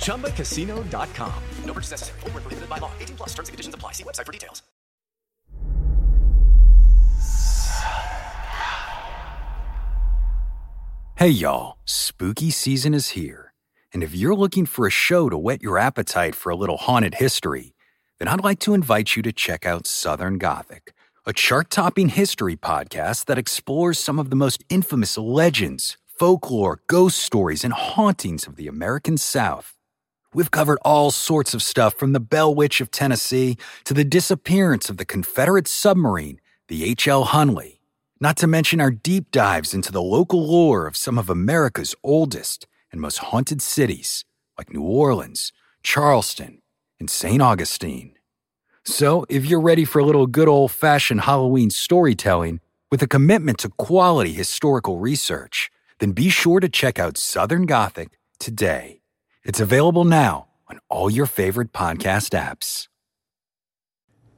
ChumbaCasino.com. No purchase necessary. Full prohibited by law. 18 plus terms and conditions apply. See website for details. Hey, y'all. Spooky season is here. And if you're looking for a show to whet your appetite for a little haunted history, then I'd like to invite you to check out Southern Gothic, a chart topping history podcast that explores some of the most infamous legends, folklore, ghost stories, and hauntings of the American South. We've covered all sorts of stuff from the Bell Witch of Tennessee to the disappearance of the Confederate submarine, the H.L. Hunley, not to mention our deep dives into the local lore of some of America's oldest and most haunted cities, like New Orleans, Charleston, and St. Augustine. So, if you're ready for a little good old fashioned Halloween storytelling with a commitment to quality historical research, then be sure to check out Southern Gothic today. It's available now on all your favorite podcast apps.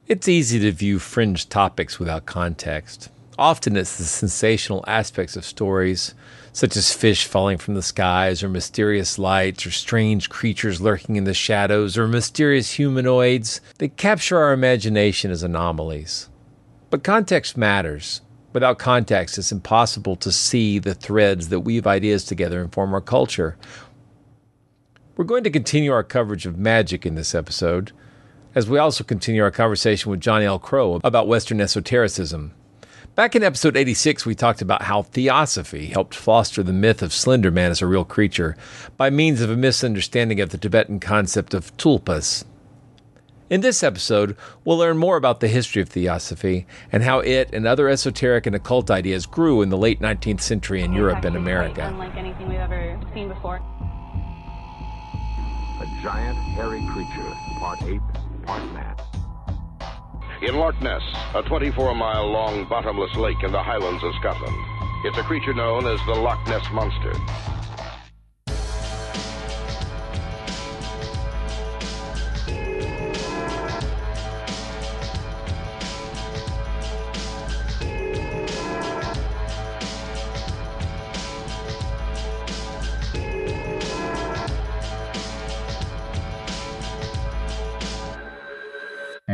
It's easy to view fringe topics without context. Often it's the sensational aspects of stories such as fish falling from the skies, or mysterious lights, or strange creatures lurking in the shadows, or mysterious humanoids that capture our imagination as anomalies. But context matters. Without context, it's impossible to see the threads that weave ideas together and form our culture. We're going to continue our coverage of magic in this episode, as we also continue our conversation with John L. Crow about Western esotericism. Back in episode 86, we talked about how theosophy helped foster the myth of Slender Man as a real creature by means of a misunderstanding of the Tibetan concept of tulpas. In this episode, we'll learn more about the history of theosophy and how it and other esoteric and occult ideas grew in the late 19th century in Europe and America. Unlike anything we've ever seen before. A giant, hairy creature, part ape, part man in Loch Ness, a 24 mile long bottomless lake in the highlands of Scotland. It's a creature known as the Loch Ness Monster.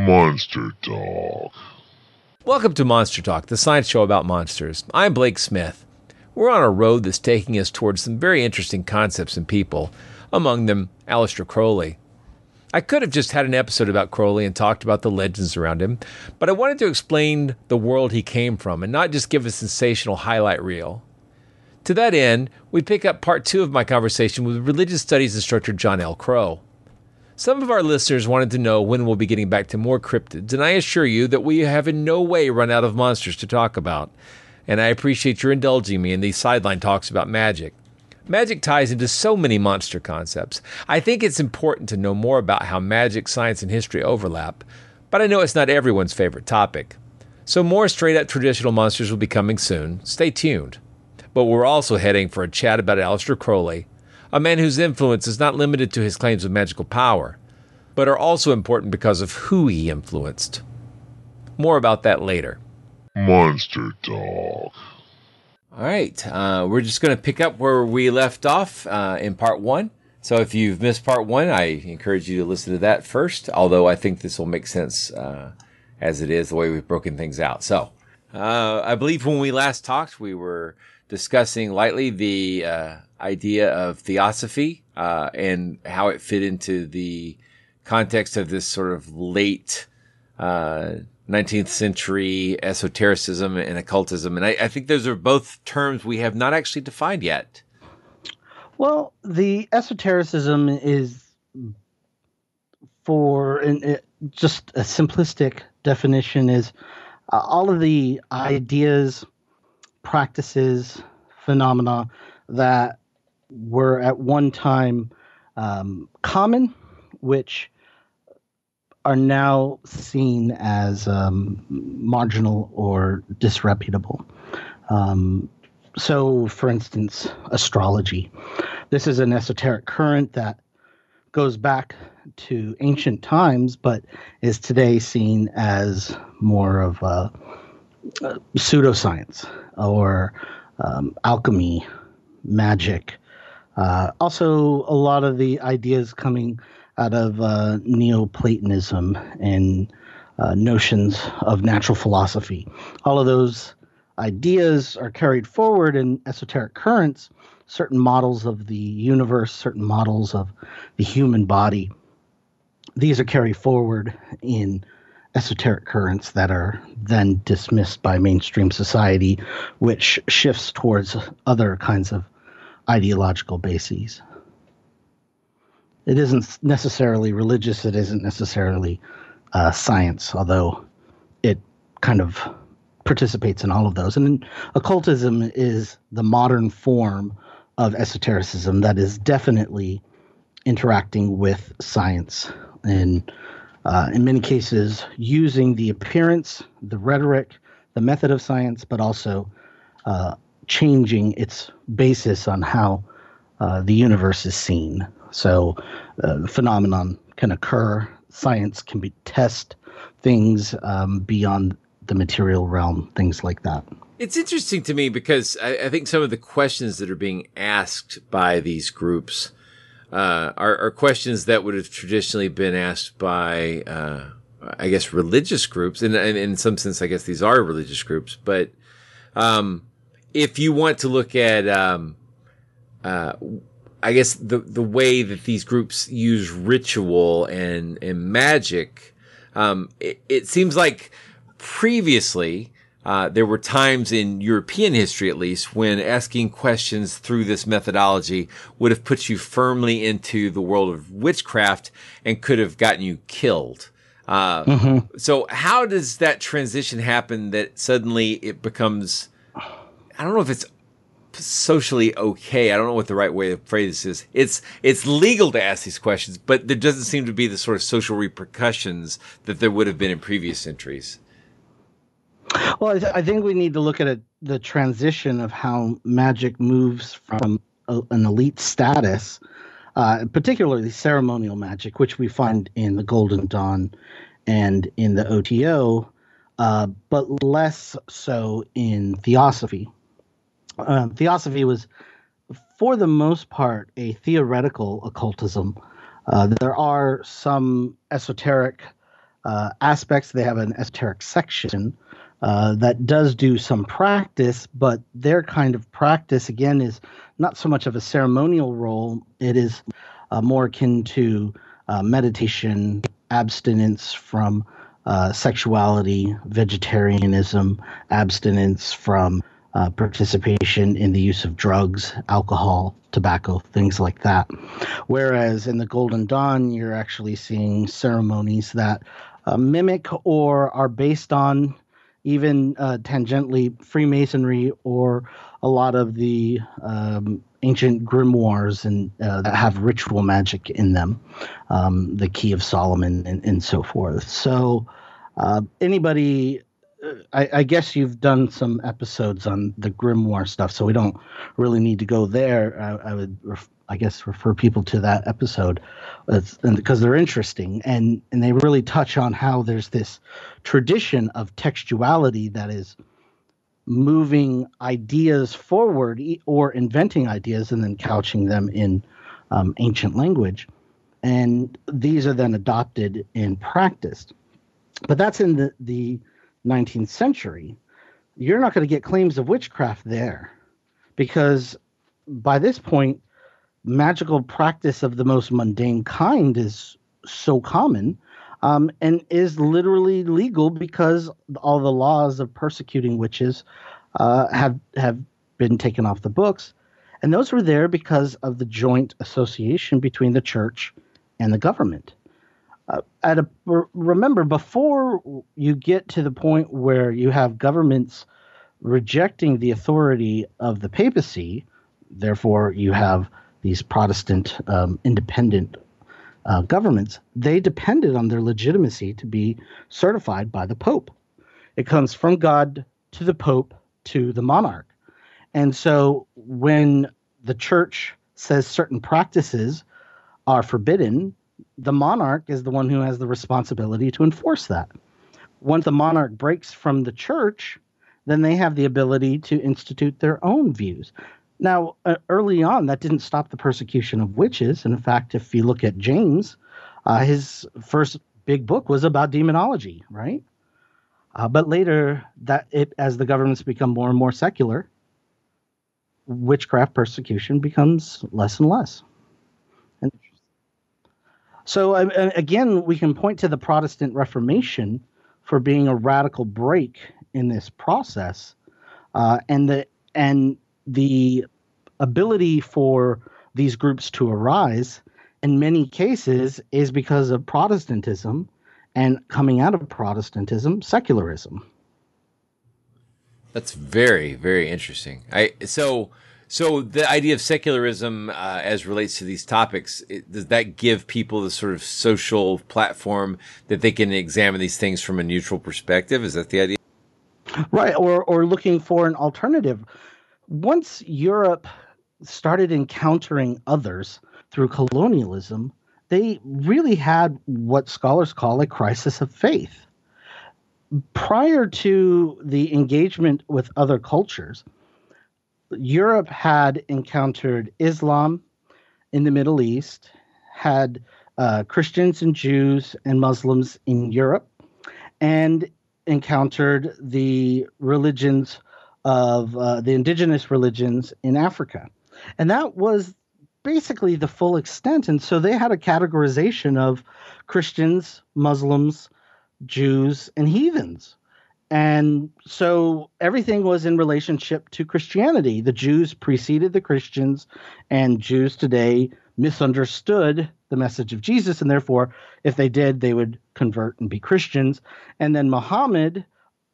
Monster Talk. Welcome to Monster Talk, the science show about monsters. I'm Blake Smith. We're on a road that's taking us towards some very interesting concepts and people, among them Aleister Crowley. I could have just had an episode about Crowley and talked about the legends around him, but I wanted to explain the world he came from and not just give a sensational highlight reel. To that end, we pick up part two of my conversation with religious studies instructor John L. Crow. Some of our listeners wanted to know when we'll be getting back to more cryptids, and I assure you that we have in no way run out of monsters to talk about. And I appreciate your indulging me in these sideline talks about magic. Magic ties into so many monster concepts. I think it's important to know more about how magic, science, and history overlap, but I know it's not everyone's favorite topic. So, more straight up traditional monsters will be coming soon. Stay tuned. But we're also heading for a chat about Aleister Crowley, a man whose influence is not limited to his claims of magical power, but are also important because of who he influenced. More about that later. Monster Talk. All right, uh, we're just going to pick up where we left off uh, in part one. So if you've missed part one, I encourage you to listen to that first, although I think this will make sense uh, as it is the way we've broken things out. So uh, I believe when we last talked, we were discussing lightly the uh, idea of theosophy uh, and how it fit into the context of this sort of late uh, 19th century esotericism and occultism. And I, I, think those are both terms we have not actually defined yet. Well, the esotericism is for an, it, just a simplistic definition is uh, all of the ideas, practices, phenomena that were at one time um, common, which are now seen as um, marginal or disreputable. Um, so, for instance, astrology. This is an esoteric current that goes back to ancient times, but is today seen as more of a, a pseudoscience or um, alchemy, magic. Uh, also, a lot of the ideas coming out of uh, Neoplatonism and uh, notions of natural philosophy. All of those ideas are carried forward in esoteric currents, certain models of the universe, certain models of the human body. These are carried forward in esoteric currents that are then dismissed by mainstream society, which shifts towards other kinds of ideological bases. It isn't necessarily religious, it isn't necessarily uh, science, although it kind of participates in all of those. And occultism is the modern form of esotericism that is definitely interacting with science and uh, in many cases using the appearance, the rhetoric, the method of science, but also uh, changing its basis on how uh, the universe is seen. So, uh, phenomenon can occur. Science can be test things um, beyond the material realm, things like that. It's interesting to me because I, I, think some of the questions that are being asked by these groups uh, are, are, questions that would have traditionally been asked by, uh, I guess, religious groups. And, and, in some sense, I guess these are religious groups. But um, if you want to look at, um, uh, I guess, the, the way that these groups use ritual and, and magic, um, it, it seems like previously, uh, there were times in European history, at least, when asking questions through this methodology would have put you firmly into the world of witchcraft and could have gotten you killed. Uh, mm-hmm. So, how does that transition happen that suddenly it becomes? I don't know if it's socially okay. I don't know what the right way to phrase this is. It's it's legal to ask these questions, but there doesn't seem to be the sort of social repercussions that there would have been in previous centuries. Well, I, th- I think we need to look at it, the transition of how magic moves from a, an elite status, uh, particularly ceremonial magic, which we find in the Golden Dawn and in the OTO, uh, but less so in Theosophy. Uh, Theosophy was, for the most part, a theoretical occultism. Uh, there are some esoteric uh, aspects. They have an esoteric section uh, that does do some practice, but their kind of practice, again, is not so much of a ceremonial role. It is uh, more akin to uh, meditation, abstinence from sexuality, vegetarianism, abstinence from uh, participation in the use of drugs, alcohol, tobacco, things like that. Whereas in the Golden Dawn, you're actually seeing ceremonies that uh, mimic or are based on even uh, tangentially Freemasonry or a lot of the um, ancient grimoires and uh, that have ritual magic in them, um, the Key of Solomon and, and so forth. So uh, anybody. I, I, guess you've done some episodes on the grimoire stuff, so we don't really need to go there. I, I would ref- I guess refer people to that episode. Because they're interesting and and they really touch on how there's this tradition of textuality that is moving ideas forward or inventing ideas and then couching them in um, ancient language. And these are then adopted and practiced. But that's in the, the 19th century you're not going to get claims of witchcraft there because by this point magical practice of the most mundane kind is so common um, and is literally legal because all the laws of persecuting witches uh, have have been taken off the books, and those were there because of the joint association between the church and the government. Uh, at a remember before you get to the point where you have governments rejecting the authority of the papacy, therefore you have these Protestant um, independent uh, governments, they depended on their legitimacy to be certified by the Pope. It comes from God to the Pope to the monarch. And so when the church says certain practices are forbidden, the monarch is the one who has the responsibility to enforce that. Once the monarch breaks from the church, then they have the ability to institute their own views. Now, uh, early on, that didn't stop the persecution of witches. And in fact, if you look at James, uh, his first big book was about demonology, right? Uh, but later, that it as the governments become more and more secular, witchcraft persecution becomes less and less. So, again, we can point to the Protestant Reformation for being a radical break in this process, uh, and the and the ability for these groups to arise in many cases is because of Protestantism and coming out of Protestantism, secularism. That's very, very interesting. I so so the idea of secularism uh, as relates to these topics it, does that give people the sort of social platform that they can examine these things from a neutral perspective? Is that the idea? Right, or or looking for an alternative. Once Europe started encountering others through colonialism, they really had what scholars call a crisis of faith. Prior to the engagement with other cultures, Europe had encountered Islam in the Middle East, had uh, Christians and Jews and Muslims in Europe, and encountered the religions of uh, the indigenous religions in Africa. And that was basically the full extent. And so they had a categorization of Christians, Muslims, Jews, and heathens. And so everything was in relationship to Christianity. The Jews preceded the Christians, and Jews today misunderstood the message of Jesus. And therefore, if they did, they would convert and be Christians. And then Muhammad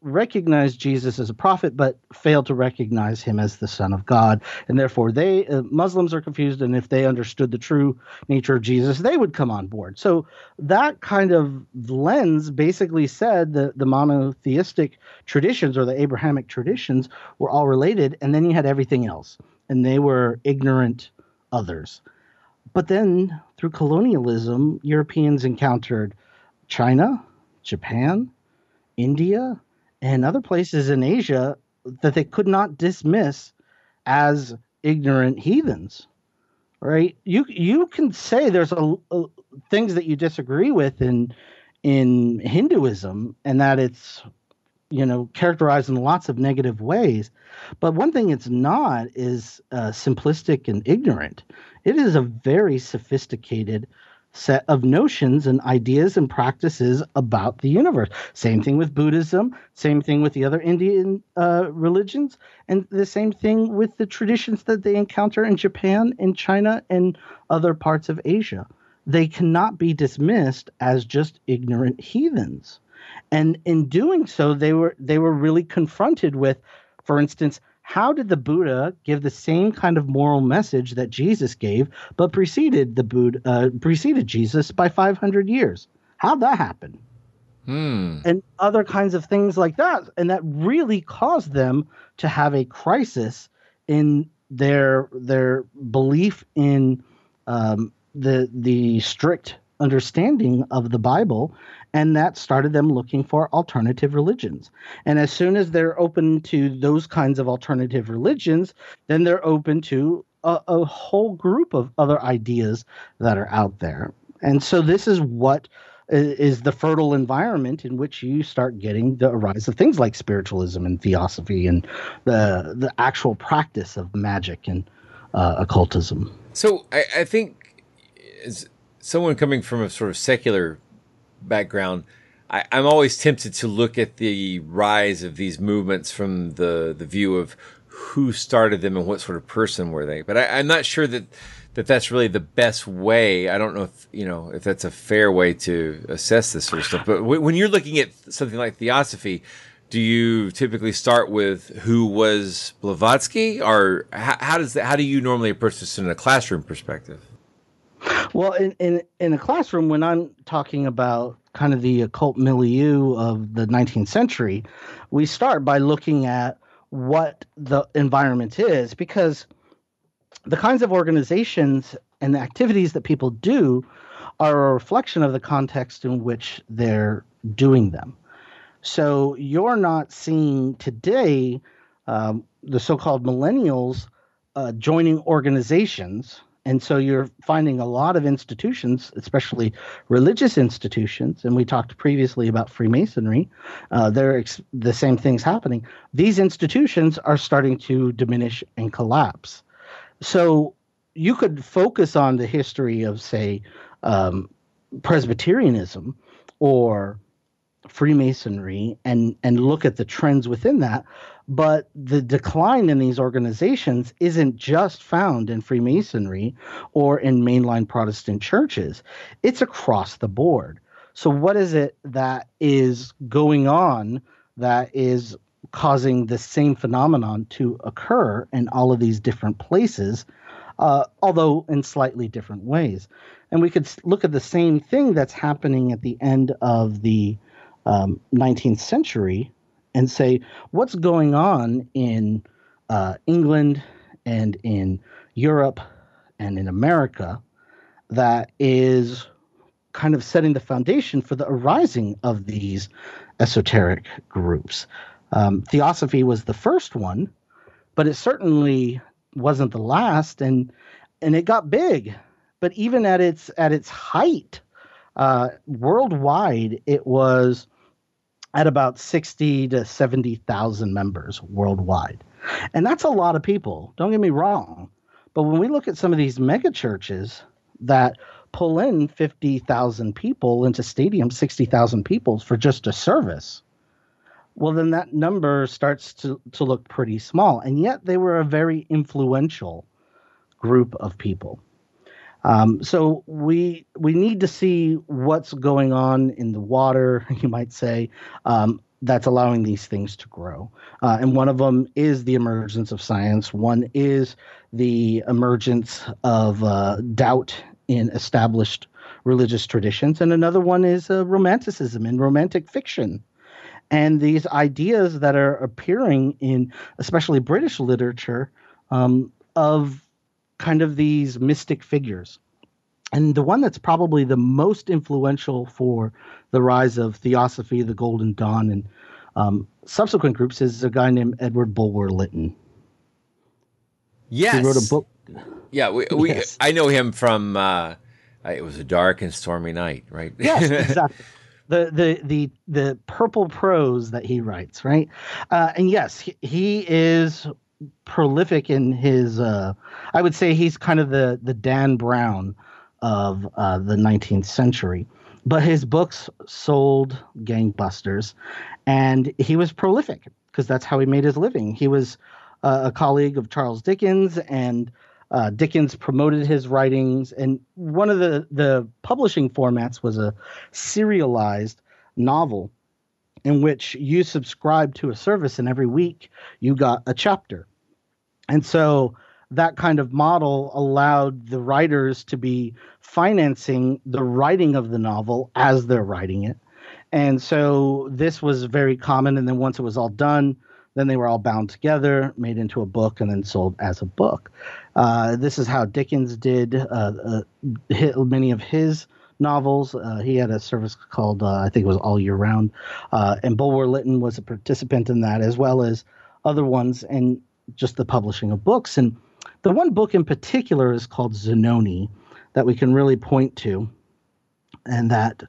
recognized Jesus as a prophet, but failed to recognize him as the Son of God, and therefore they uh, Muslims are confused. And if they understood the true nature of Jesus, they would come on board. So that kind of lens basically said that the monotheistic traditions or the Abrahamic traditions were all related, and then you had everything else, and they were ignorant others. But then through colonialism, Europeans encountered China, Japan, India, and other places in Asia that they could not dismiss as ignorant heathens. Right? You you can say there's a, a, things that you disagree with in in Hinduism and that it's you know characterized in lots of negative ways but one thing it's not is uh, simplistic and ignorant it is a very sophisticated set of notions and ideas and practices about the universe. Same thing with Buddhism, same thing with the other Indian uh, religions, and the same thing with the traditions that they encounter in Japan, in China, and other parts of Asia. They cannot be dismissed as just ignorant heathens. And in doing so, they were they were really confronted with, for instance, how did the Buddha give the same kind of moral message that Jesus gave, but preceded the Buddha, uh, preceded Jesus by 500 years? How'd that happen? Hmm. And other kinds of things like that, and that really caused them to have a crisis in their their belief in um, the the strict understanding of the Bible and that started them looking for alternative religions. And as soon as they're open to those kinds of alternative religions, then they're open to a, a whole group of other ideas that are out there. And so this is what is the fertile environment in which you start getting the rise of things like spiritualism and theosophy and the the actual practice of magic and uh, occultism. So I, I think as someone coming from a sort of secular background, I, am always tempted to look at the rise of these movements from the the view of who started them and what sort of person were they. But I, am not sure that that that's really the best way. I don't know if you know if that's a fair way to assess this sort of stuff. But when you're looking at something like theosophy, do you typically start with who was Blavatsky, or how, how does that, how do you normally approach this in a classroom perspective? Well, in, in in a classroom, when I'm talking about kind of the occult milieu of the 19th century, we start by looking at what the environment is, because the kinds of organizations and the activities that people do are a reflection of the context in which they're doing them. So you're not seeing today um, the so-called millennials uh, joining organizations, and so you're finding a lot of institutions, especially religious institutions, and we talked previously about Freemasonry. Uh, there are ex- the same things happening. These institutions are starting to diminish and collapse. So you could focus on the history of, say, um, Presbyterianism or Freemasonry and and look at the trends within that. But the decline in these organizations isn't just found in Freemasonry or in mainline Protestant churches. It's across the board. So what is it that is going on that is causing the same phenomenon to occur in all of these different places, uh, although in slightly different ways? And we could look at the same thing that's happening at the end of the um, 19th century and say what's going on in uh, England and in Europe and in America that is kind of setting the foundation for the arising of these esoteric groups. Um, Theosophy was the first one, but it certainly wasn't the last, and and it got big. But even at its at its height, uh, worldwide, it was at about 60 to 70,000 members worldwide. And that's a lot of people. Don't get me wrong. But when we look at some of these mega churches that pull in 50,000 people into stadiums, 60,000 people for just a service, well, then that number starts to, to look pretty small. And yet they were a very influential group of people. Um, so we we need to see what's going on in the water, you might say, um, that's allowing these things to grow. Uh, and one of them is the emergence of science. One is the emergence of uh, doubt in established religious traditions, and another one is uh, romanticism and romantic fiction. And these ideas that are appearing in, especially British literature, um, of kind of these mystic figures. And the one that's probably the most influential for the rise of Theosophy, the Golden Dawn, and um, subsequent groups is a guy named Edward Bulwer Lytton. Yes, he wrote a book. Yeah, we, we yes. I know him from. Uh, it was a dark and stormy night, right? Yes, exactly. the the the the purple prose that he writes, right? Uh, and yes, he, he is prolific in his uh, I would say he's kind of the the Dan Brown of uh, the 19th century. But his books sold gangbusters, and he was prolific because that's how he made his living. He was uh, a colleague of Charles Dickens, and uh, Dickens promoted his writings. And one of the, the publishing formats was a serialized novel in which you subscribed to a service and every week you got a chapter. And so that kind of model allowed the writers to be financing the writing of the novel as they're writing it. And so this was very common. And then once it was all done, then they were all bound together, made into a book, and then sold as a book. Uh, this is how Dickens did uh, uh, many of his novels. Uh, he had a service called, uh, I think it was All Year Round. Uh, and Bulwer Lytton was a participant in that, as well as other ones, and just the publishing of books. And the one book in particular is called Zanoni that we can really point to, and that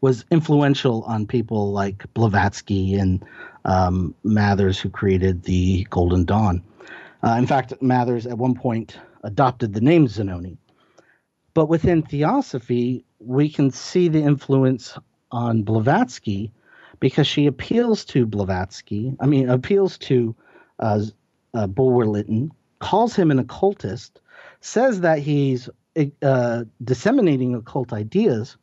was influential on people like Blavatsky and um, Mathers, who created the Golden Dawn. Uh, in fact, Mathers at one point adopted the name Zanoni. But within Theosophy, we can see the influence on Blavatsky because she appeals to Blavatsky, I mean, appeals to uh, uh, Bulwer Lytton, calls him an occultist, says that he's uh, disseminating occult ideas.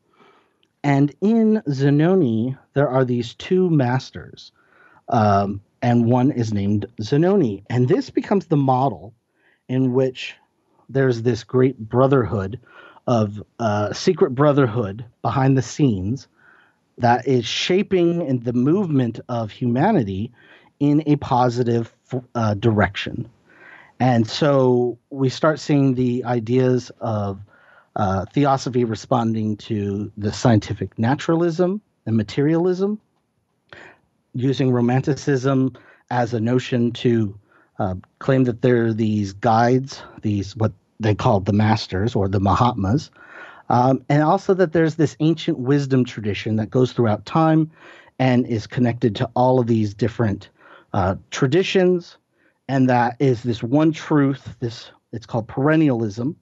And in Zanoni, there are these two masters um, and one is named Zanoni. And this becomes the model in which there's this great brotherhood of uh, secret brotherhood behind the scenes that is shaping in the movement of humanity in a positive uh, direction. And so we start seeing the ideas of uh, theosophy responding to the scientific naturalism and materialism, using romanticism as a notion to uh, claim that there are these guides, these what they called the masters or the Mahatmas, um, and also that there's this ancient wisdom tradition that goes throughout time and is connected to all of these different uh, traditions, and that is this one truth. This it's called perennialism.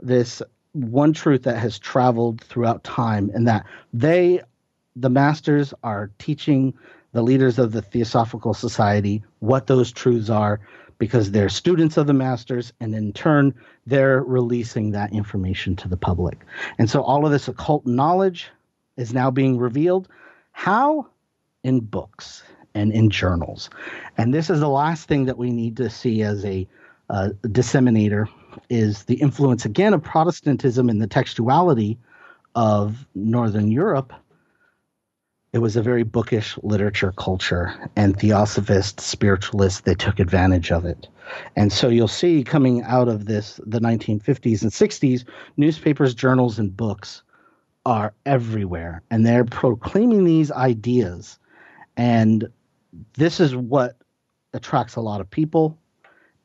This one truth that has traveled throughout time, and that they, the masters, are teaching the leaders of the Theosophical Society what those truths are because they're students of the masters, and in turn, they're releasing that information to the public. And so all of this occult knowledge is now being revealed. How? In books and in journals. And this is the last thing that we need to see as a uh, disseminator is the influence again of Protestantism in the textuality of Northern Europe it was a very bookish literature culture, and theosophists, spiritualists, they took advantage of it. And so you'll see coming out of this, the 1950s and 60s, newspapers, journals, and books are everywhere, and they're proclaiming these ideas. And this is what attracts a lot of people.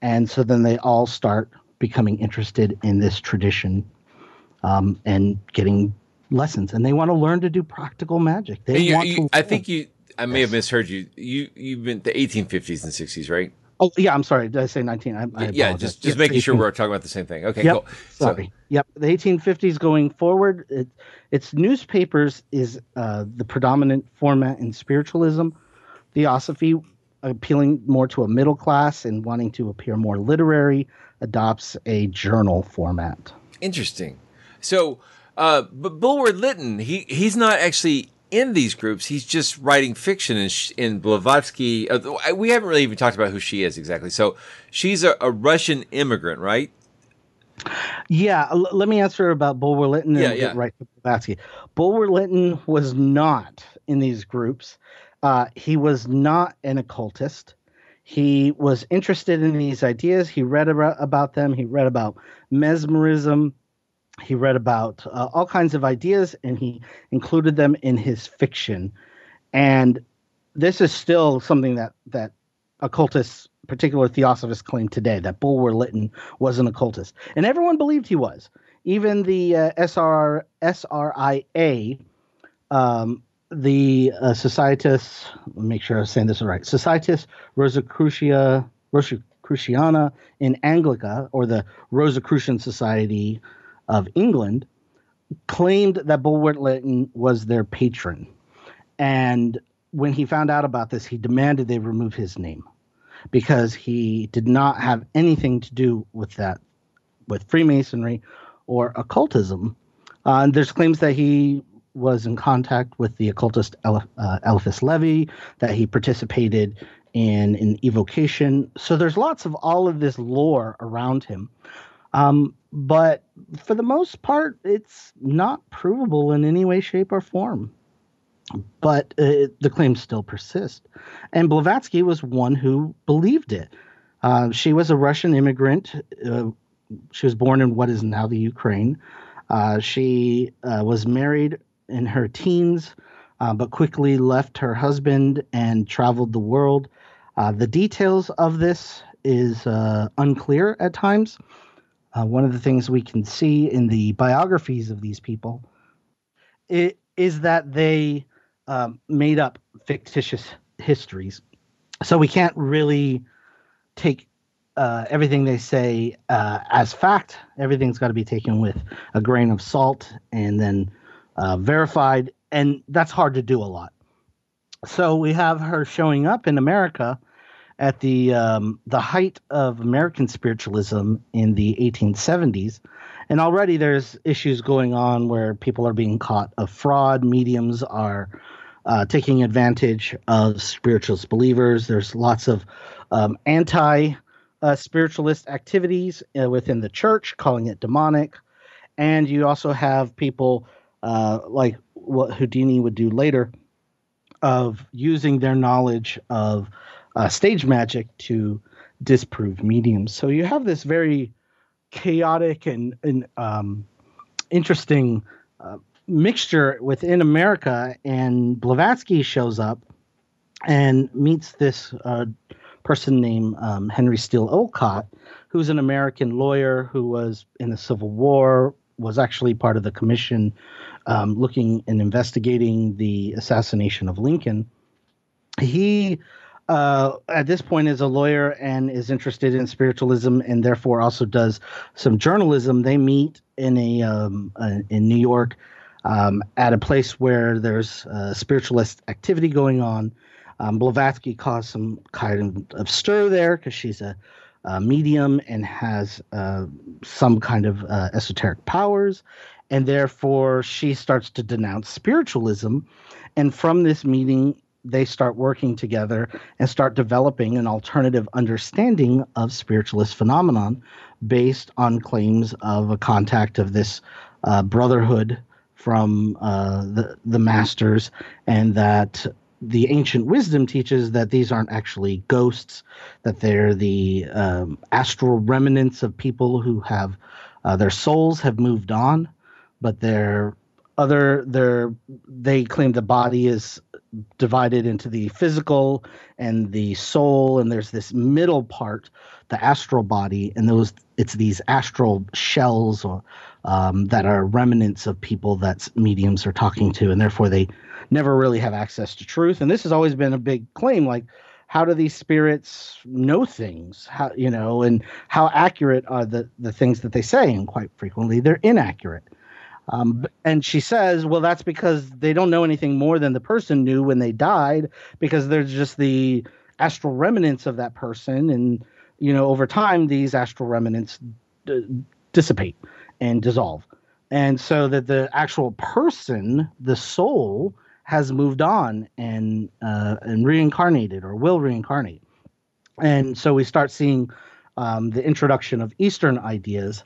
And so then they all start becoming interested in this tradition um, and getting lessons and they want to learn to do practical magic. They you, want you, to. I think you. I may have misheard you. You you've been the 1850s and 60s, right? Oh yeah, I'm sorry. Did I say 19? I, I yeah, just just making 18. sure we're talking about the same thing. Okay, yep, cool. Sorry. So, yep. The 1850s going forward, it, it's newspapers is uh, the predominant format in spiritualism. Theosophy, appealing more to a middle class and wanting to appear more literary, adopts a journal format. Interesting. So uh, but Bulwer Lytton, he he's not actually in these groups. He's just writing fiction in, in Blavatsky. Uh, we haven't really even talked about who she is exactly. So she's a, a Russian immigrant, right? Yeah. L- let me answer about Bulwer Lytton and yeah, yeah. right to Blavatsky. Bulwer Lytton was not in these groups. Uh, he was not an occultist. He was interested in these ideas. He read about them. He read about mesmerism he read about uh, all kinds of ideas and he included them in his fiction. And this is still something that that occultists particular theosophists claim today that bulwer lytton was an occultist. And everyone believed he was. Even the uh, SR, sria um, the uh, make sure i'm saying this right societas rosicrucia rosicruciana in anglica or the rosicrucian society of England claimed that Bulwer Lytton was their patron. And when he found out about this, he demanded they remove his name because he did not have anything to do with that, with Freemasonry or occultism. Uh, and there's claims that he was in contact with the occultist uh, Eliphas Levi, that he participated in an evocation. So there's lots of all of this lore around him. Um, but for the most part, it's not provable in any way, shape, or form. But uh, the claims still persist. And Blavatsky was one who believed it. Uh, she was a Russian immigrant. Uh, she was born in what is now the Ukraine. Uh, she uh, was married in her teens, uh, but quickly left her husband and traveled the world. the details of this is unclear at times. Uh, one of the things we can see in the biographies of these people it, is that they um, made up fictitious histories. So we can't really take uh, everything they say uh, as fact. Everything's got to be taken with a grain of salt and then uh, verified. And that's hard to do a lot. So we have her showing up in America at the um, the height of American spiritualism in the 1870s, and already there's issues going on where people are being caught of fraud. Mediums are uh, taking advantage of spiritualist believers. There's lots of um, anti uh, spiritualist activities uh, within the church, calling it demonic. And you also have people uh, like what Houdini would do later of using their knowledge of uh, stage magic to disprove mediums. So you have this very chaotic and, and um, interesting uh, mixture within America. And Blavatsky shows up and meets this uh, person named um, Henry Steele Olcott, who's an American lawyer who was in the Civil War, was actually part of the commission um, looking and investigating the assassination of Lincoln. He uh, at this point is a lawyer and is interested in spiritualism and therefore also does some journalism. They meet in a um, uh, in New York um, at a place where there's uh, spiritualist activity going on. Um, Blavatsky caused some kind of stir there because she's a, a, medium and has uh, some kind of uh, esoteric powers, and therefore she starts to denounce spiritualism. And from this meeting, they start working together and start developing an alternative understanding of spiritualist phenomenon based on claims of a contact of this uh, brotherhood from uh, the the masters, and that the ancient wisdom teaches that these aren't actually ghosts, that they're the um, astral remnants of people who have uh, their souls have moved on, but they're other they're they claim the body is divided into the physical and the soul and there's this middle part the astral body and those it's these astral shells or um, that are remnants of people that mediums are talking to and therefore they never really have access to truth. And this has always been a big claim like how do these spirits know things? How you know and how accurate are the the things that they say? And quite frequently they're inaccurate um, and she says, well, that's because they don't know anything more than the person knew when they died, because there's just the astral remnants of that person. And, you know, over time, these astral remnants d- dissipate and dissolve. And so that the actual person, the soul, has moved on and uh, and reincarnated or will reincarnate. And so we start seeing um, the introduction of Eastern ideas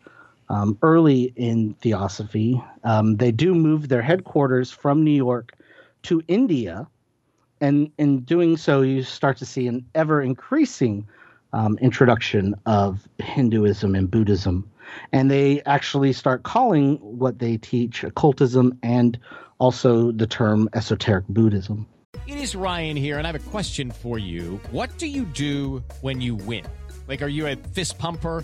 um, early in Theosophy. Um, they do move their headquarters from New York to India. And in doing so, you start to see an ever increasing um, introduction of Hinduism and Buddhism. And they actually start calling what they teach occultism and also the term esoteric Buddhism. It is Ryan here, and I have a question for you. What do you do when you win? Like, are you a fist pumper?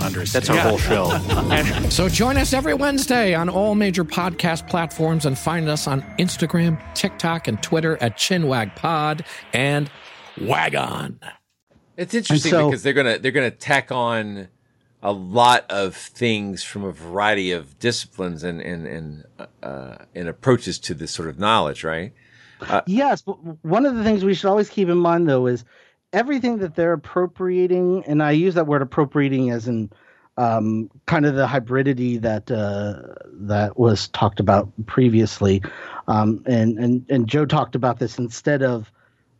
understand. That's our yeah. whole show. so join us every Wednesday on all major podcast platforms and find us on Instagram, TikTok, and Twitter at ChinwagPod and Wagon. It's interesting so, because they're gonna they're gonna tack on a lot of things from a variety of disciplines and and and uh, and approaches to this sort of knowledge, right? Uh, yes, but one of the things we should always keep in mind though is everything that they're appropriating, and I use that word appropriating as in um, kind of the hybridity that uh, that was talked about previously, um, and and and Joe talked about this instead of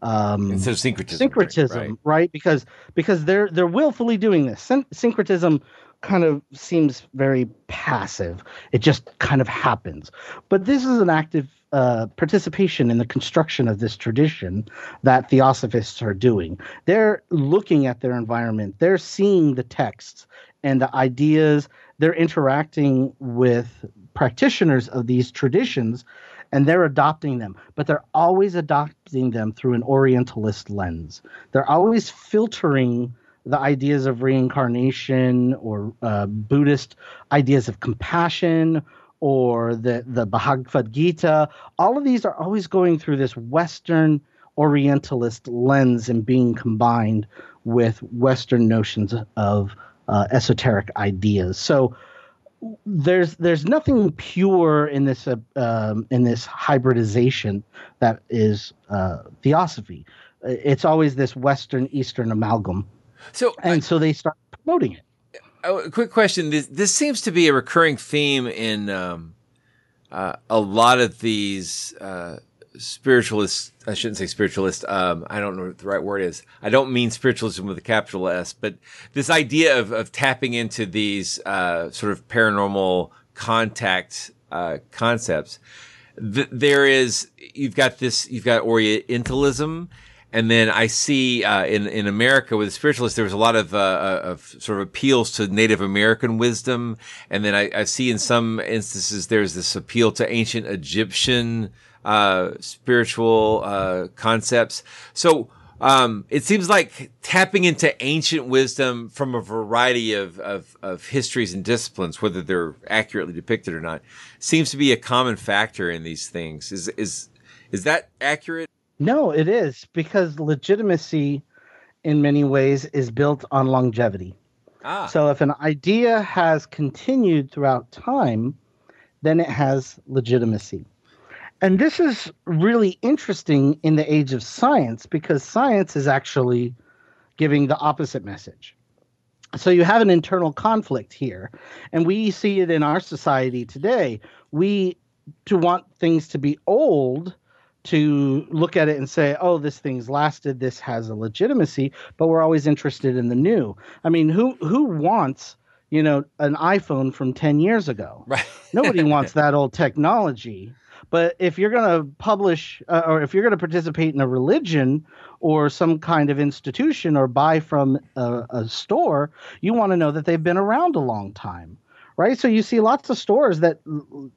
um, Instead of syncretism. syncretism, right. right? Because because they're they're willfully doing this. Syn- syncretism kind of seems very passive. It just kind of happens. But this is an active uh, participation in the construction of this tradition that theosophists are doing. They're looking at their environment. They're seeing the texts and the ideas. They're interacting with practitioners of these traditions and they're adopting them, but they're always adopting them through an Orientalist lens. They're always filtering the ideas of reincarnation or uh, Buddhist ideas of compassion or the, the Bhagavad Gita. All of these are always going through this Western Orientalist lens and being combined with Western notions of uh, esoteric ideas. So there's there's nothing pure in this uh, um, in this hybridization that is uh, theosophy. It's always this Western Eastern amalgam. So and so they start promoting it. Oh, a quick question. This, this seems to be a recurring theme in um, uh, a lot of these uh, spiritualist. I shouldn't say spiritualist. Um, I don't know what the right word is. I don't mean spiritualism with a capital S, but this idea of, of tapping into these uh, sort of paranormal contact uh, concepts. Th- there is you've got this. You've got Orientalism. And then I see uh, in in America with spiritualists, there was a lot of uh, of sort of appeals to Native American wisdom, and then I, I see in some instances there's this appeal to ancient Egyptian uh, spiritual uh, concepts. So um, it seems like tapping into ancient wisdom from a variety of, of of histories and disciplines, whether they're accurately depicted or not, seems to be a common factor in these things. Is is is that accurate? No, it is because legitimacy in many ways is built on longevity. Ah. So if an idea has continued throughout time, then it has legitimacy. And this is really interesting in the age of science because science is actually giving the opposite message. So you have an internal conflict here. And we see it in our society today. We to want things to be old to look at it and say, oh, this thing's lasted, this has a legitimacy, but we're always interested in the new. I mean, who who wants, you know, an iPhone from 10 years ago? Right. Nobody wants that old technology. But if you're going to publish uh, or if you're going to participate in a religion or some kind of institution or buy from a, a store, you want to know that they've been around a long time, right? So you see lots of stores that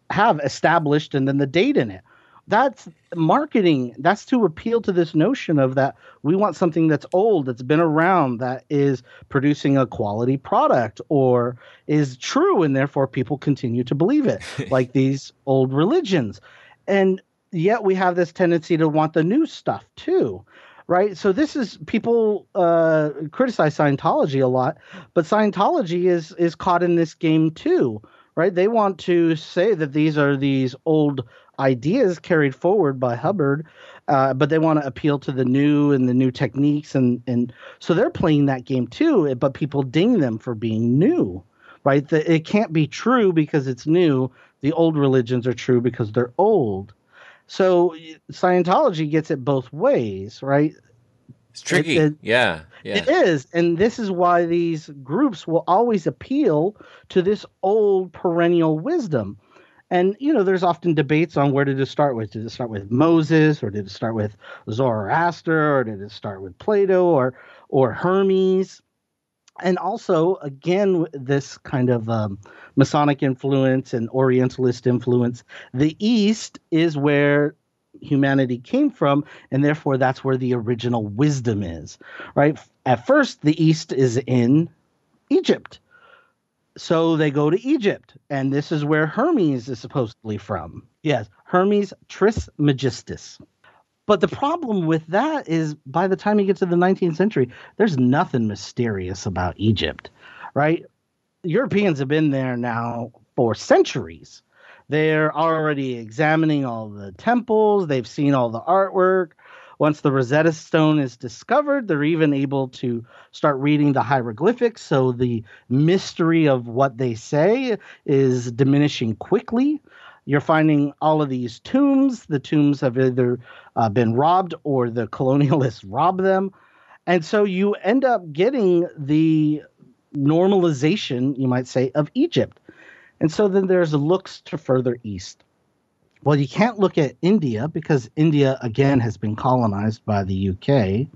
have established and then the date in it that's marketing that's to appeal to this notion of that we want something that's old that's been around that is producing a quality product or is true and therefore people continue to believe it like these old religions. And yet we have this tendency to want the new stuff too right? So this is people uh, criticize scientology a lot but scientology is is caught in this game too right? They want to say that these are these old ideas carried forward by Hubbard, uh, but they want to appeal to the new and the new techniques, and and so they're playing that game too. But people ding them for being new, right? The, it can't be true because it's new. The old religions are true because they're old. So Scientology gets it both ways, right? It's tricky. It- it- yeah. Yeah. It is, and this is why these groups will always appeal to this old perennial wisdom. And you know, there's often debates on where did it start with. Did it start with Moses, or did it start with Zoroaster, or did it start with Plato, or or Hermes? And also, again, this kind of um, Masonic influence and Orientalist influence. The East is where humanity came from, and therefore that's where the original wisdom is. Right? At first, the East is in Egypt so they go to Egypt, and this is where Hermes is supposedly from. Yes, Hermes Trismegistus. But the problem with that is by the time you get to the 19th century, there's nothing mysterious about Egypt, right? Europeans have been there now for centuries. They're already examining all the temples, they've seen all the artwork. Once the Rosetta Stone is discovered, they're even able to start reading the hieroglyphics. So the mystery of what they say is diminishing quickly. you're finding all of these tombs. The tombs have either uh, been robbed or the colonialists robbed them. And so you end up getting the normalization, you might say, of Egypt. And so then there's looks to further east. Well, you can't look at India because India, again, has been colonized by the UK.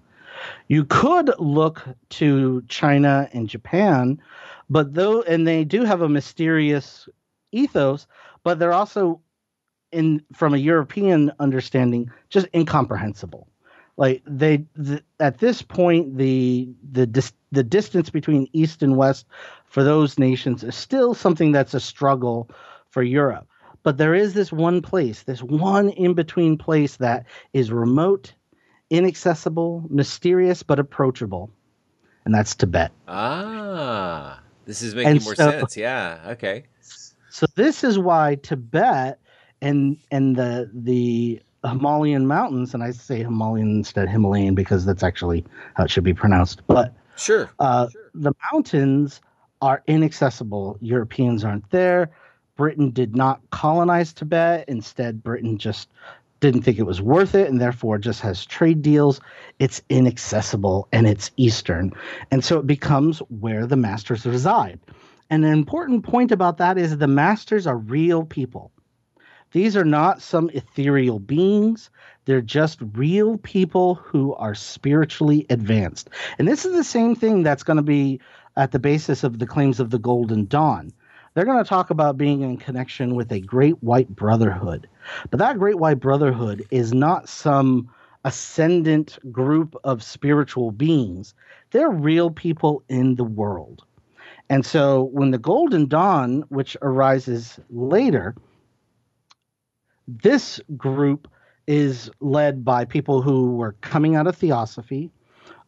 You could look to China and Japan, but though, and they do have a mysterious ethos, but they're also, in from a European understanding, just incomprehensible. Like they, the, at this point, the the dis, the distance between East and West for those nations is still something that's a struggle for Europe. But there is this one place, this one in between place that is remote, inaccessible, mysterious, but approachable. And that's Tibet. Ah, this is making And more so- sense. Yeah. Okay. So this is why Tibet and and the the Himalayan mountains, and I say Himalayan instead of Himalayan because that's actually how it should be pronounced. But Sure. uh, the mountains are inaccessible. Europeans aren't there. Britain did not colonize Tibet. Instead, Britain just didn't think it was worth it and therefore just has trade deals. It's inaccessible and it's Eastern. And so it becomes where the masters reside. And an important point about that is the masters are real people. These are not some ethereal beings. They're just real people who are spiritually advanced. And this is the same thing that's going to be at the basis of the claims of the Golden Dawn. They're going to talk about being in connection with a great white brotherhood. But that great white brotherhood is not some ascendant group of spiritual beings, they're real people in the world. And so when the Golden Dawn, which arises later, this group is led by people who were coming out of theosophy,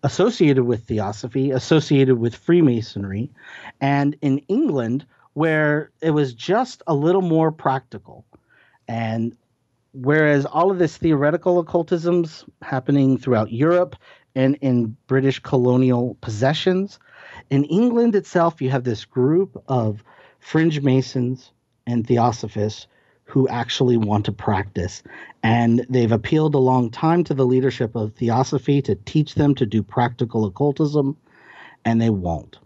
associated with theosophy, associated with Freemasonry, and in England, where it was just a little more practical. And whereas all of this theoretical occultism's happening throughout Europe and in British colonial possessions, in England itself, you have this group of fringe masons and theosophists who actually want to practice. And they've appealed a long time to the leadership of theosophy to teach them to do practical occultism, and they won't.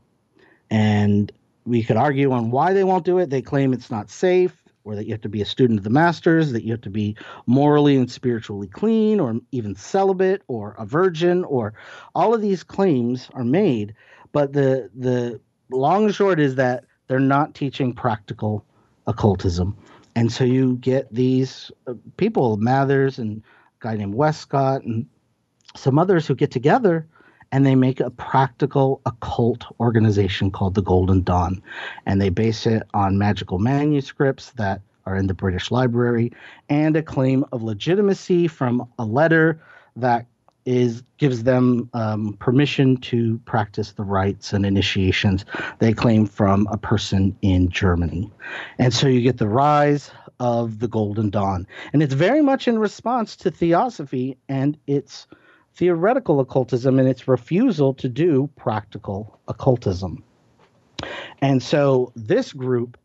And we could argue on why they won't do it. They claim it's not safe, or that you have to be a student of the masters, that you have to be morally and spiritually clean, or even celibate, or a virgin, or all of these claims are made. But the the long and short is that they're not teaching practical occultism. And so you get these uh, people, Mathers and a guy named Westcott and some others who get together and they make a practical occult organization called the Golden Dawn. And they base it on magical manuscripts that are in the British Library and a claim of legitimacy from a letter that is gives them um, permission to practice the rites and initiations they claim from a person in Germany. And so you get the rise of the Golden Dawn. And it's very much in response to theosophy and its theoretical occultism and its refusal to do practical occultism. And so this group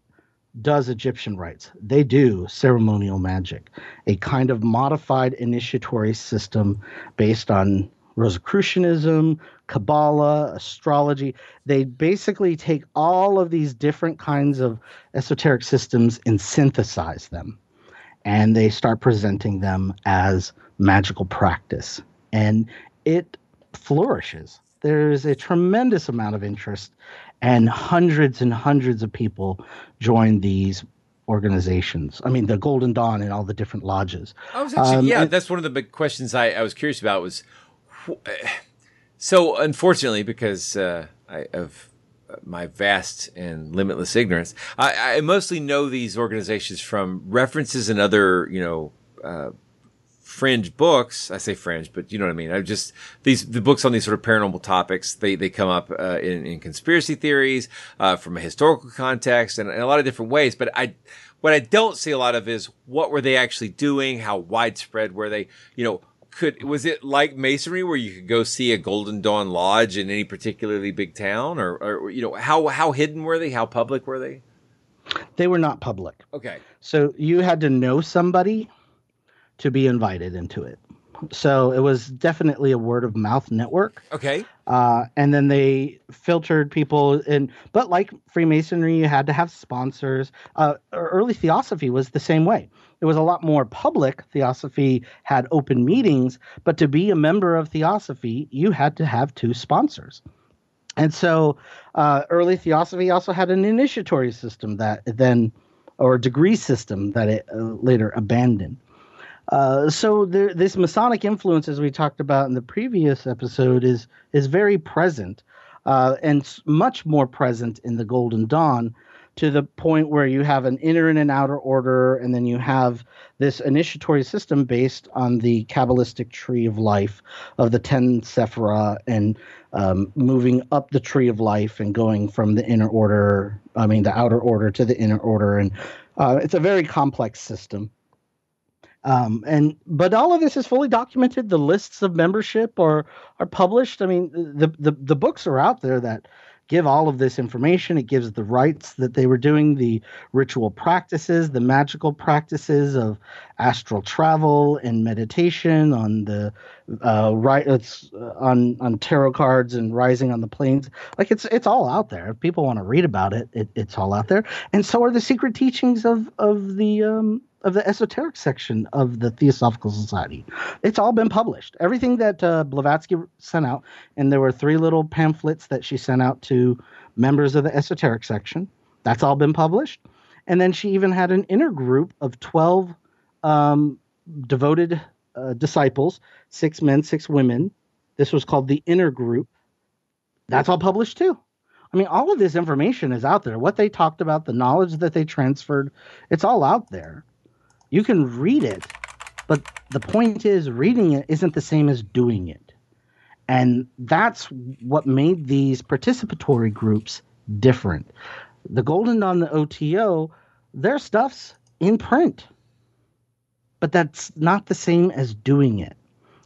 does Egyptian rites. They do ceremonial magic, a kind of modified initiatory system based on Rosicrucianism, Kabbalah, astrology. They basically take all of these different kinds of esoteric systems and synthesize them. And they start presenting them as magical practice. And it flourishes. There's a tremendous amount of interest, and hundreds and hundreds of people join these organizations. I mean, the Golden Dawn and all the different lodges. I was actually, Um, yeah, and- that's one of the big questions I, I was curious about was, so unfortunately, because uh, I, of my vast and limitless ignorance, I, I mostly know these organizations from references and other, you know, uh, fringe books. I say fringe, but you know what I mean. I just these the books on these sort of paranormal topics. They they come up uh, in, in conspiracy theories uh, from a historical context and in a lot of different ways. But I what I don't see a lot of is what were they actually doing? How widespread were they? You know. Could was it like masonry where you could go see a Golden Dawn lodge in any particularly big town, or, or you know how how hidden were they? How public were they? They were not public. Okay. So you had to know somebody to be invited into it. So it was definitely a word of mouth network. Okay. Uh, and then they filtered people in, but like Freemasonry, you had to have sponsors. Uh, early Theosophy was the same way. It was a lot more public. Theosophy had open meetings, but to be a member of Theosophy, you had to have two sponsors. And so uh, early Theosophy also had an initiatory system that then, or degree system that it uh, later abandoned. Uh, so there, this Masonic influence, as we talked about in the previous episode, is is very present, uh, and much more present in the Golden Dawn, to the point where you have an inner and an outer order, and then you have this initiatory system based on the Kabbalistic tree of life of the ten Sephira, and um, moving up the tree of life and going from the inner order, I mean the outer order to the inner order, and uh, it's a very complex system. Um, and but all of this is fully documented. The lists of membership are are published. I mean, the the the books are out there that give all of this information. It gives the rites that they were doing, the ritual practices, the magical practices of astral travel and meditation on the uh, right. Uh, on on tarot cards and rising on the planes. Like it's it's all out there. If people want to read about it, it, it's all out there. And so are the secret teachings of of the um, of the esoteric section of the Theosophical Society. It's all been published. Everything that uh, Blavatsky sent out, and there were three little pamphlets that she sent out to members of the esoteric section. That's all been published. And then she even had an inner group of 12 um, devoted uh, disciples, six men, six women. This was called the inner group. That's all published too. I mean, all of this information is out there. What they talked about, the knowledge that they transferred, it's all out there. You can read it, but the point is, reading it isn't the same as doing it. And that's what made these participatory groups different. The Golden Dawn, the OTO, their stuff's in print, but that's not the same as doing it.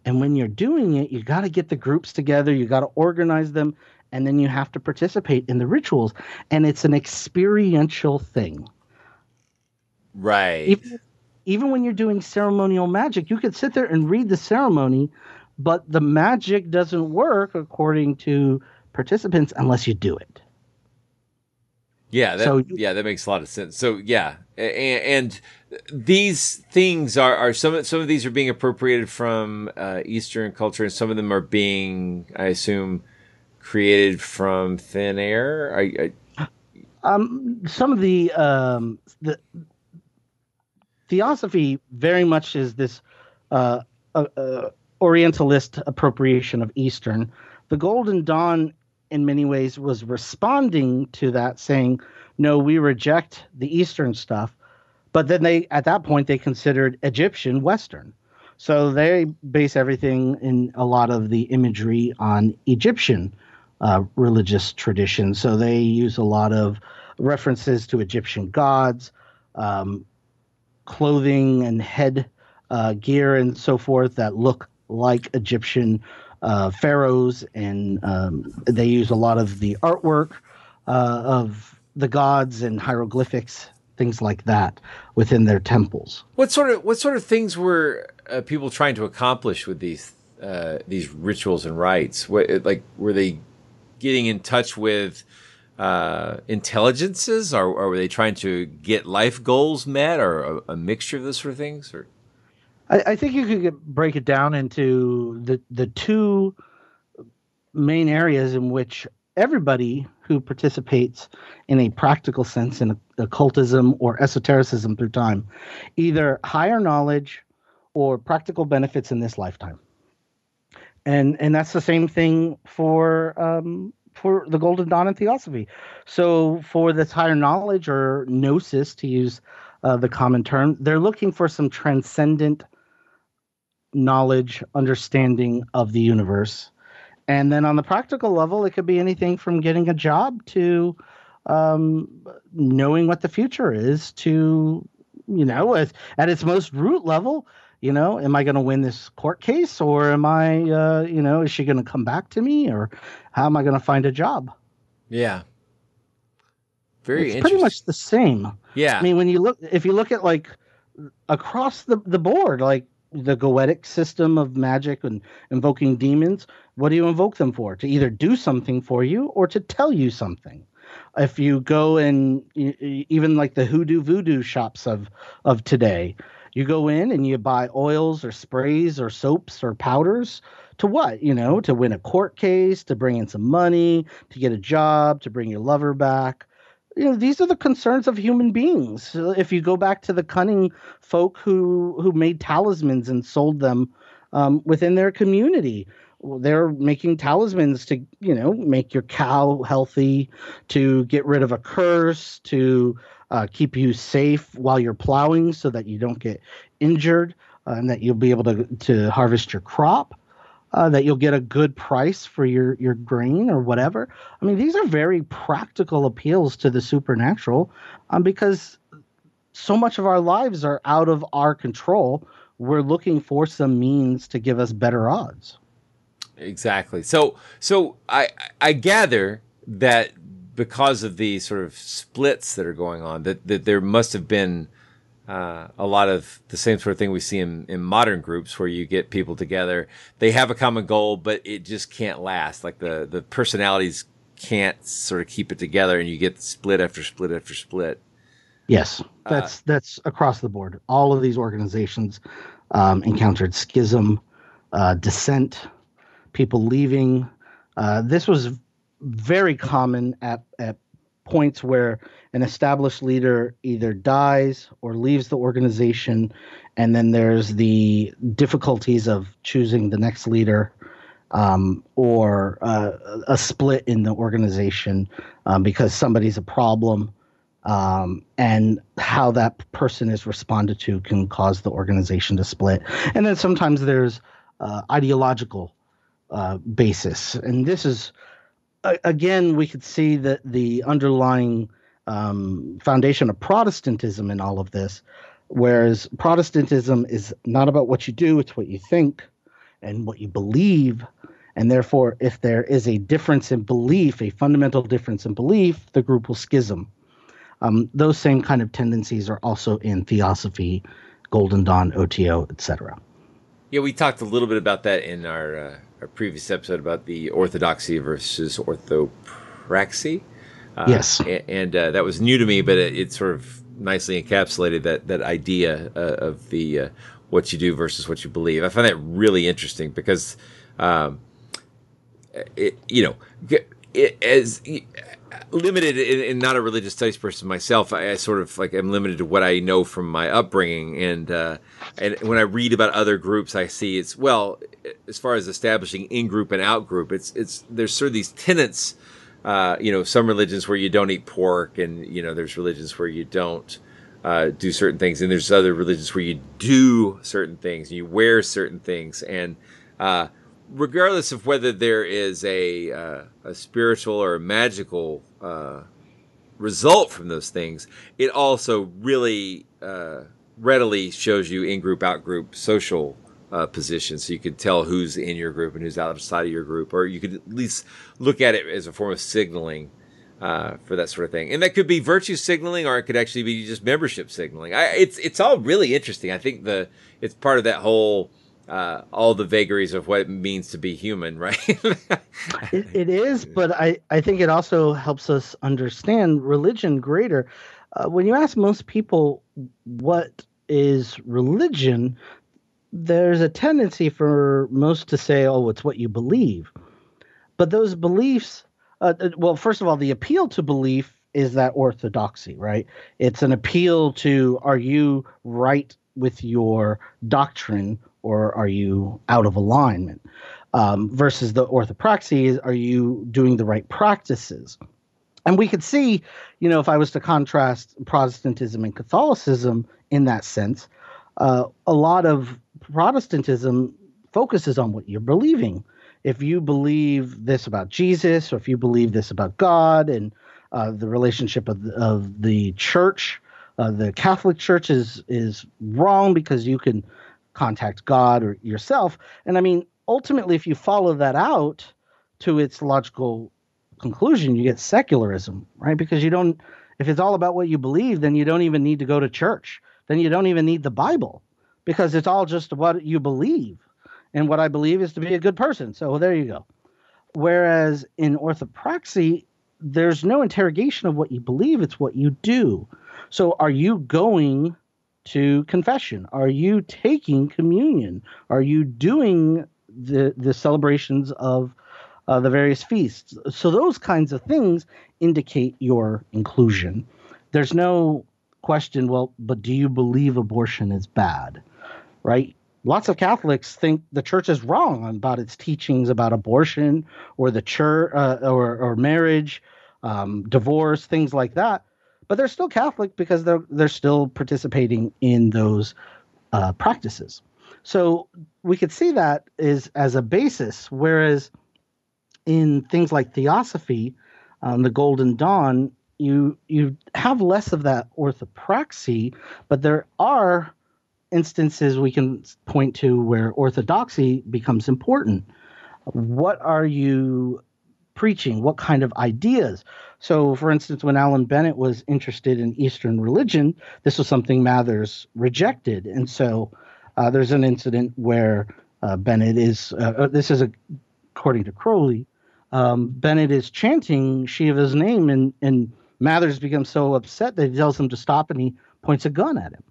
And when you're doing it, you got to get the groups together, you got to organize them, and then you have to participate in the rituals. And it's an experiential thing. Right. Even, even when you're doing ceremonial magic, you could sit there and read the ceremony, but the magic doesn't work according to participants unless you do it. Yeah, that, So- yeah, that makes a lot of sense. So yeah, and, and these things are, are some some of these are being appropriated from uh, Eastern culture, and some of them are being, I assume, created from thin air. I, I, Um, some of the um, the theosophy very much is this uh, uh, uh, Orientalist appropriation of Eastern. The Golden Dawn, in many ways, was responding to that, saying, "No, we reject the Eastern stuff." But then they, at that point, they considered Egyptian Western. So they base everything in a lot of the imagery on Egyptian uh, religious traditions. So they use a lot of references to Egyptian gods, um, clothing and head uh, gear and so forth that look like Egyptian uh, pharaohs, and um, they use a lot of the artwork uh, of the gods and hieroglyphics, things like that, within their temples. what sort of what sort of things were uh, people trying to accomplish with these uh, these rituals and rites? What like were they getting in touch with? Uh, intelligences, or, were they trying to get life goals met, or a, a mixture of those sort of things? Or I, I think you could get, break it down into the the two main areas in which everybody who participates in a practical sense in occultism or esotericism through time, either higher knowledge or practical benefits in this lifetime. And and that's the same thing for um, for the Golden Dawn and Theosophy. So for this higher knowledge or gnosis, to use uh, the common term, they're looking for some transcendent knowledge, understanding of the universe. And then on the practical level, it could be anything from getting a job to um, knowing what the future is to, you know, at, at its most root level, you know, am I going to win this court case or am I, uh, you know, is she going to come back to me or how am I going to find a job? yeah, Very it's pretty much the same. Yeah. I mean, when you look, if you look at like across the, the board, like the Goetic system of magic and invoking demons, what do you invoke them for? To either do something for you or to tell you something. If you go and even like the hoodoo voodoo shops of of today, you go in and you buy oils or sprays or soaps or powders to what? You know, to win a court case, to bring in some money, to get a job, to bring your lover back you know these are the concerns of human beings if you go back to the cunning folk who who made talismans and sold them um, within their community they're making talismans to you know make your cow healthy to get rid of a curse to uh, keep you safe while you're plowing so that you don't get injured uh, and that you'll be able to to harvest your crop uh, that you'll get a good price for your your grain or whatever. I mean, these are very practical appeals to the supernatural, um, because so much of our lives are out of our control. We're looking for some means to give us better odds. Exactly. So so I I gather that because of the sort of splits that are going on, that that there must have been uh, a lot of the same sort of thing we see in, in modern groups where you get people together. They have a common goal, but it just can't last. Like the, the personalities can't sort of keep it together and you get split after split after split. Yes, uh, that's uh, that's across the board. All of these organizations um, encountered schism, uh, dissent, people leaving. Uh, this was very common at at points where an established leader either dies or leaves the organization, and then there's the difficulties of choosing the next leader. Um, or uh, a split in the organization um, because somebody's a problem, um, and how that person is responded to can cause the organization to split. And then sometimes there's uh, ideological uh, basis, and this is again we could see that the underlying um, foundation of Protestantism in all of this, whereas Protestantism is not about what you do, it's what you think and what you believe. And therefore, if there is a difference in belief, a fundamental difference in belief, the group will schism. Um, those same kind of tendencies are also in Theosophy, Golden Dawn, OTO, etc. Yeah, we talked a little bit about that in our, uh, our previous episode about the orthodoxy versus orthopraxy. Uh, yes, and, uh, that was new to me, but it, it, sort of nicely encapsulated that that idea uh, of the uh, what you do versus what you believe. I find that really interesting because, um, it, you know, it, as limited and not a religious studies person myself, I, I, sort of like I'm limited to what I know from my upbringing, and uh, and when I read about other groups, I see it's well, as far as establishing in group and out group, it's it's there's sort of these tenets uh, you know, some religions where you don't eat pork, and you know, there's religions where you don't uh, do certain things, and there's other religions where you do certain things, and you wear certain things, and uh, regardless of whether there is a uh, a spiritual or a magical uh, result from those things, it also really uh, readily shows you in group, out group, social uh, position, so you could tell who's in your group and who's outside of your group, or you could at least look at it as a form of signaling uh, for that sort of thing. And that could be virtue signaling, or it could actually be just membership signaling. I, it's it's all really interesting. I think the it's part of that whole uh, all the vagaries of what it means to be human, right? it, it is, but I, I think it also helps us understand religion greater. Uh, when you ask most people what is religion, there's a tendency for most to say, oh, it's what you believe. But those beliefs, uh, uh, well, first of all, the appeal to belief is that orthodoxy, right? It's an appeal to are you right with your doctrine or are you out of alignment? Um, versus the orthopraxy are you doing the right practices? And we could see, you know, if I was to contrast Protestantism and Catholicism in that sense, uh, a lot of Protestantism focuses on what you're believing. If you believe this about Jesus, or if you believe this about God and uh, the relationship of the, of the church, uh, the Catholic Church is is wrong because you can contact God or yourself. And I mean, ultimately, if you follow that out to its logical conclusion, you get secularism, right? Because you don't If it's all about what you believe, then you don't even need to go to church. Then you don't even need the Bible because it's all just what you believe. And what I believe is to be a good person. So there you go. Whereas in orthopraxy, there's no interrogation of what you believe, it's what you do. So are you going to confession? Are you taking communion? Are you doing the the celebrations of uh, the various feasts? So those kinds of things indicate your inclusion. There's no question. Well, but do you believe abortion is bad? Right? Lots of Catholics think the church is wrong about its teachings about abortion or the church uh, or, or marriage, um, divorce, things like that but they're still Catholic because they're they're still participating in those uh, practices. So we could see that is as a basis, whereas in things like Theosophy, um, the Golden Dawn, you you have less of that orthopraxy, but there are instances we can point to where orthodoxy becomes important. What are you preaching? What kind of ideas? So, for instance, when Alan Bennett was interested in Eastern religion, this was something Mathers rejected. And so uh, there's an incident where uh, Bennett is, uh, uh this is a, according to Crowley, um, Bennett is chanting Shiva's name, and, and Mathers becomes so upset that he tells him to stop and he points a gun at him.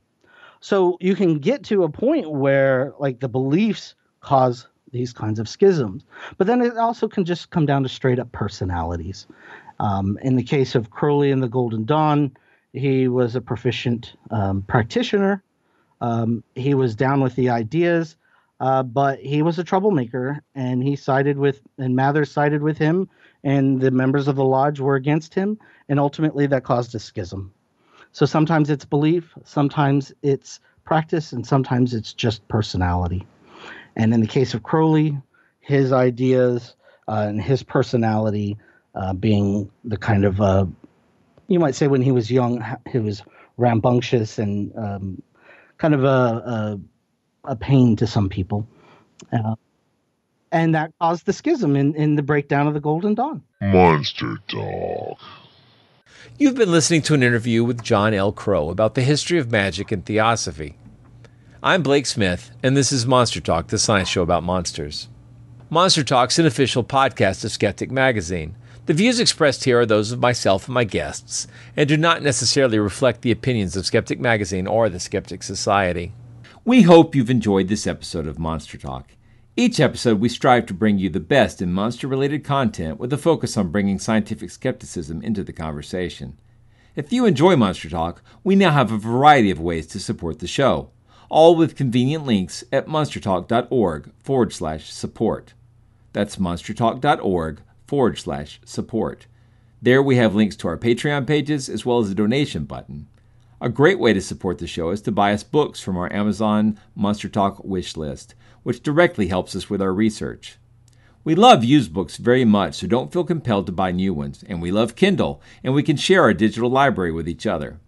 So you can get to a point where, like, the beliefs cause these kinds of schisms. But then it also can just come down to straight up personalities. Um, in the case of Crowley and the Golden Dawn, he was a proficient um, practitioner. Um, he was down with the ideas, uh, but he was a troublemaker, and he sided with, and Mathers sided with him, and the members of the lodge were against him, and ultimately that caused a schism. So sometimes it's belief, sometimes it's practice, and sometimes it's just personality. And in the case of Crowley, his ideas uh, and his personality uh, being the kind of uh, you might say when he was young he was rambunctious and um, kind of a, a, a pain to some people. Uh, and that caused the schism in, in the breakdown of the golden dawn. Monster Talk you've been listening to an interview with john l. Crow about the history of magic and theosophy i'm blake smith and this is monster talk the science show about monsters monster talk's an official podcast of skeptic magazine the views expressed here are those of myself and my guests, and do not necessarily reflect the opinions of Skeptic Magazine or the Skeptics Society. We hope you've enjoyed this episode of Monster Talk. Each episode, we strive to bring you the best in monster related content with a focus on bringing scientific skepticism into the conversation. If you enjoy Monster Talk, we now have a variety of ways to support the show, all with convenient links at monstertalk.org forward slash support. That's monstertalk.org forward slash support. There we have links to our Patreon pages as well as a donation button. A great way to support the show is to buy us books from our Amazon Monster Talk wish list, which directly helps us with our research. We love used books very much, so don't feel compelled to buy new ones, and we love Kindle, and we can share our digital library with each other.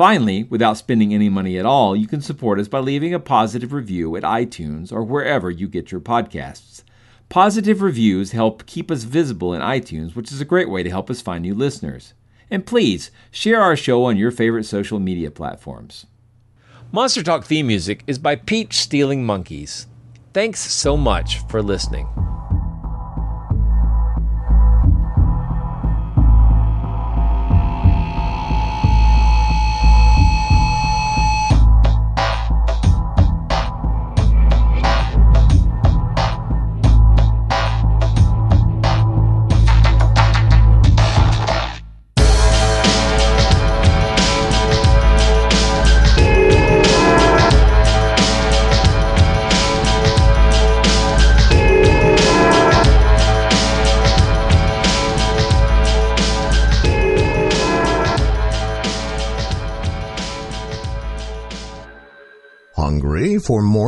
Finally, without spending any money at all, you can support us by leaving a positive review at iTunes or wherever you get your podcasts. Positive reviews help keep us visible in iTunes, which is a great way to help us find new listeners. And please share our show on your favorite social media platforms. Monster Talk theme music is by Peach Stealing Monkeys. Thanks so much for listening.